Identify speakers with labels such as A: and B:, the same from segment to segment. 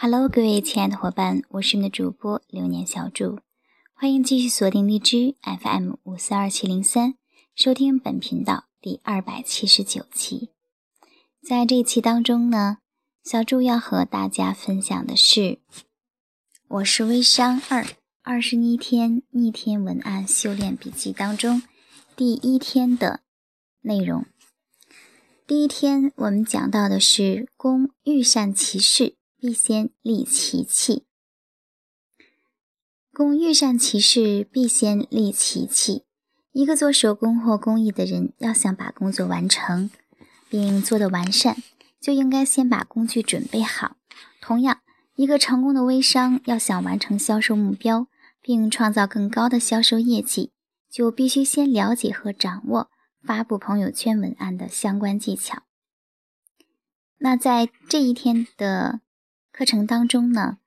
A: Hello，各位亲爱的伙伴，我是你的主播流年小祝，欢迎继续锁定荔枝 FM 五四二七零三，收听本频道第二百七十九期。在这一期当中呢，小祝要和大家分享的是《我是微商二二十一天逆天文案修炼笔记》当中第一天的内容。第一天我们讲到的是攻欲善其事。必先利其器。工欲善其事，必先利其器。一个做手工或工艺的人，要想把工作完成并做得完善，就应该先把工具准备好。同样，一个成功的微商要想完成销售目标并创造更高的销售业绩，就必须先了解和掌握发布朋友圈文案的相关技巧。那在这一天的。课程当中呢，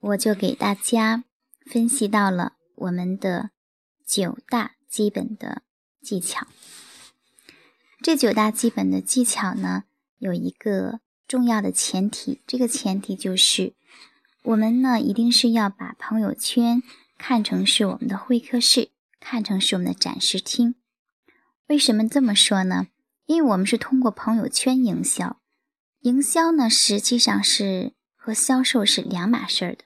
A: 我就给大家分析到了我们的九大基本的技巧。这九大基本的技巧呢，有一个重要的前提，这个前提就是我们呢一定是要把朋友圈看成是我们的会客室，看成是我们的展示厅。为什么这么说呢？因为我们是通过朋友圈营销，营销呢实际上是。和销售是两码事儿的，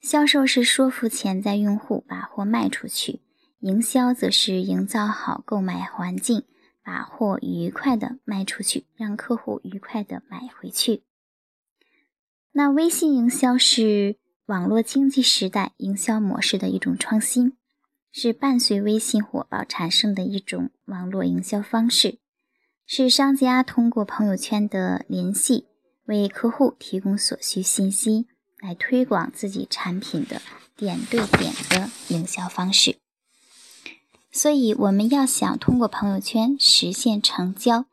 A: 销售是说服潜在用户把货卖出去，营销则是营造好购买环境，把货愉快的卖出去，让客户愉快的买回去。那微信营销是网络经济时代营销模式的一种创新，是伴随微信火爆产生的一种网络营销方式，是商家通过朋友圈的联系。为客户提供所需信息，来推广自己产品的点对点的营销方式。所以，我们要想通过朋友圈实现成交，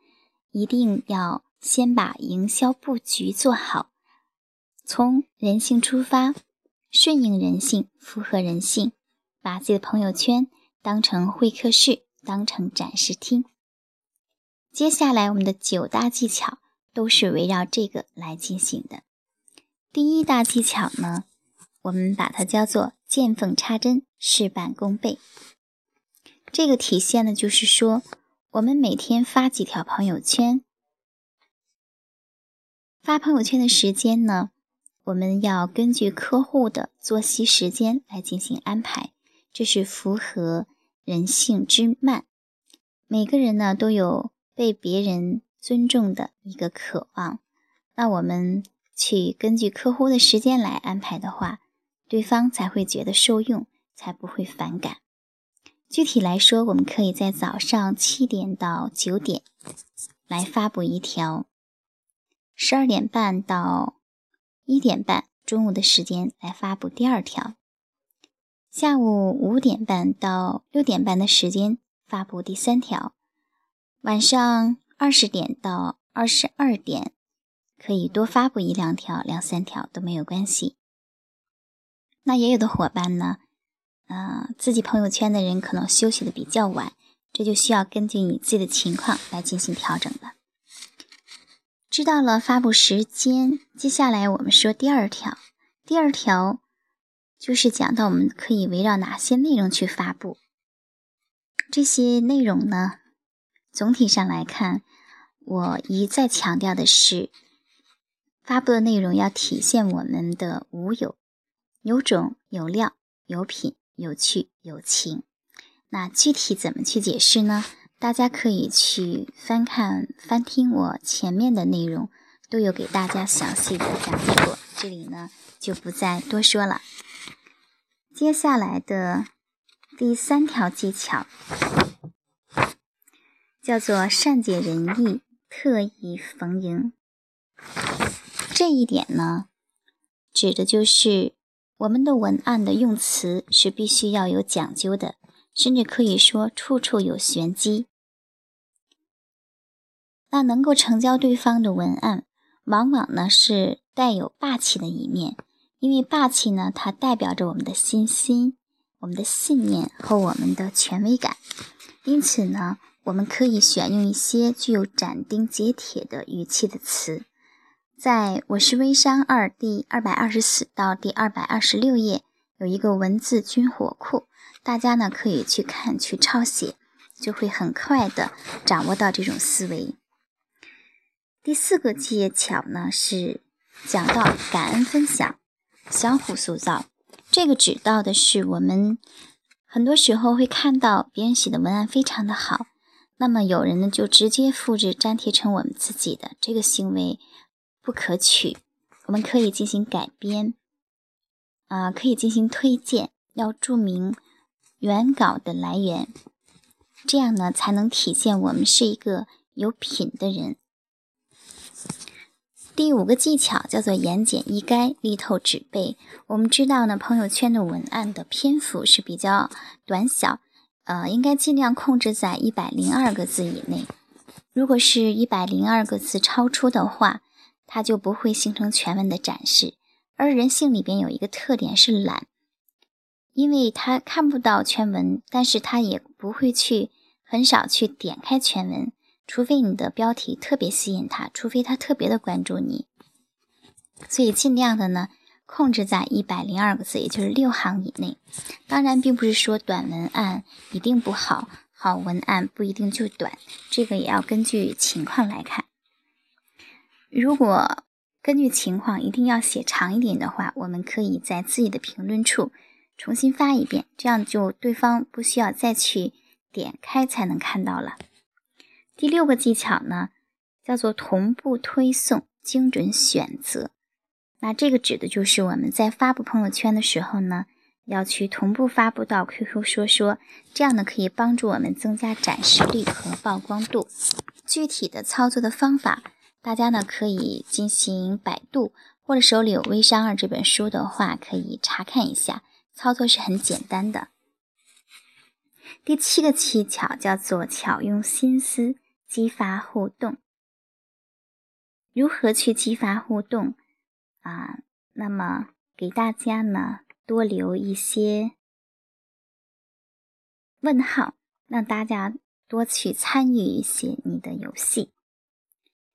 A: 一定要先把营销布局做好，从人性出发，顺应人性，符合人性，把自己的朋友圈当成会客室，当成展示厅。接下来，我们的九大技巧。都是围绕这个来进行的。第一大技巧呢，我们把它叫做见缝插针，事半功倍。这个体现的就是说，我们每天发几条朋友圈，发朋友圈的时间呢，我们要根据客户的作息时间来进行安排，这是符合人性之慢。每个人呢，都有被别人。尊重的一个渴望，那我们去根据客户的时间来安排的话，对方才会觉得受用，才不会反感。具体来说，我们可以在早上七点到九点来发布一条，十二点半到一点半中午的时间来发布第二条，下午五点半到六点半的时间发布第三条，晚上。二十点到二十二点，可以多发布一两条、两三条都没有关系。那也有的伙伴呢，呃，自己朋友圈的人可能休息的比较晚，这就需要根据你自己的情况来进行调整了。知道了发布时间，接下来我们说第二条。第二条就是讲到我们可以围绕哪些内容去发布，这些内容呢？总体上来看，我一再强调的是，发布的内容要体现我们的无有，有种有料有品有趣有情。那具体怎么去解释呢？大家可以去翻看翻听我前面的内容，都有给大家详细的讲解过，这里呢就不再多说了。接下来的第三条技巧。叫做善解人意，特意逢迎。这一点呢，指的就是我们的文案的用词是必须要有讲究的，甚至可以说处处有玄机。那能够成交对方的文案，往往呢是带有霸气的一面，因为霸气呢，它代表着我们的信心、我们的信念和我们的权威感，因此呢。我们可以选用一些具有斩钉截铁的语气的词，在我是微商二第二百二十四到第二百二十六页有一个文字军火库，大家呢可以去看去抄写，就会很快的掌握到这种思维。第四个技巧呢是讲到感恩分享，相互塑造。这个指到的是我们很多时候会看到别人写的文案非常的好，那么有人呢就直接复制粘贴成我们自己的这个行为。不可取，我们可以进行改编，啊，可以进行推荐，要注明原稿的来源，这样呢才能体现我们是一个有品的人。第五个技巧叫做言简意赅，力透纸背。我们知道呢，朋友圈的文案的篇幅是比较短小，呃，应该尽量控制在一百零二个字以内。如果是一百零二个字超出的话，它就不会形成全文的展示，而人性里边有一个特点是懒，因为他看不到全文，但是他也不会去很少去点开全文，除非你的标题特别吸引他，除非他特别的关注你，所以尽量的呢控制在一百零二个字，也就是六行以内。当然，并不是说短文案一定不好，好文案不一定就短，这个也要根据情况来看。如果根据情况一定要写长一点的话，我们可以在自己的评论处重新发一遍，这样就对方不需要再去点开才能看到了。第六个技巧呢，叫做同步推送，精准选择。那这个指的就是我们在发布朋友圈的时候呢，要去同步发布到 QQ 说说，这样呢可以帮助我们增加展示率和曝光度。具体的操作的方法。大家呢可以进行百度，或者手里有《微商二》这本书的话，可以查看一下，操作是很简单的。第七个技巧叫做巧用心思激发互动。如何去激发互动啊？那么给大家呢多留一些问号，让大家多去参与一些你的游戏。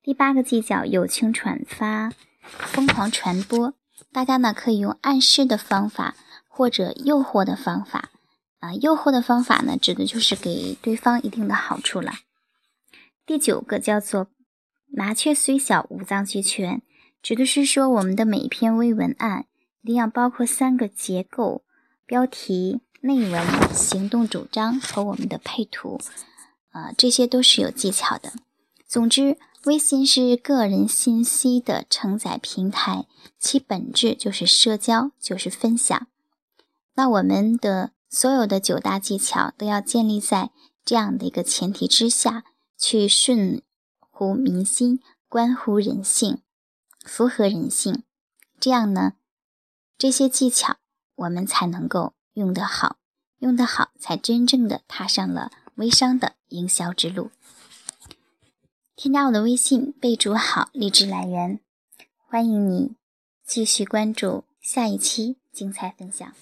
A: 第八个技巧：友情转发，疯狂传播。大家呢可以用暗示的方法，或者诱惑的方法。啊，诱惑的方法呢，指的就是给对方一定的好处了。第九个叫做“麻雀虽小，五脏俱全”，指的是说我们的每一篇微文案一定要包括三个结构：标题、内文、行动主张和我们的配图。啊，这些都是有技巧的。总之。微信是个人信息的承载平台，其本质就是社交，就是分享。那我们的所有的九大技巧都要建立在这样的一个前提之下，去顺乎民心，关乎人性，符合人性。这样呢，这些技巧我们才能够用得好，用得好，才真正的踏上了微商的营销之路。添加我的微信，备注好励志来源，欢迎你继续关注下一期精彩分享。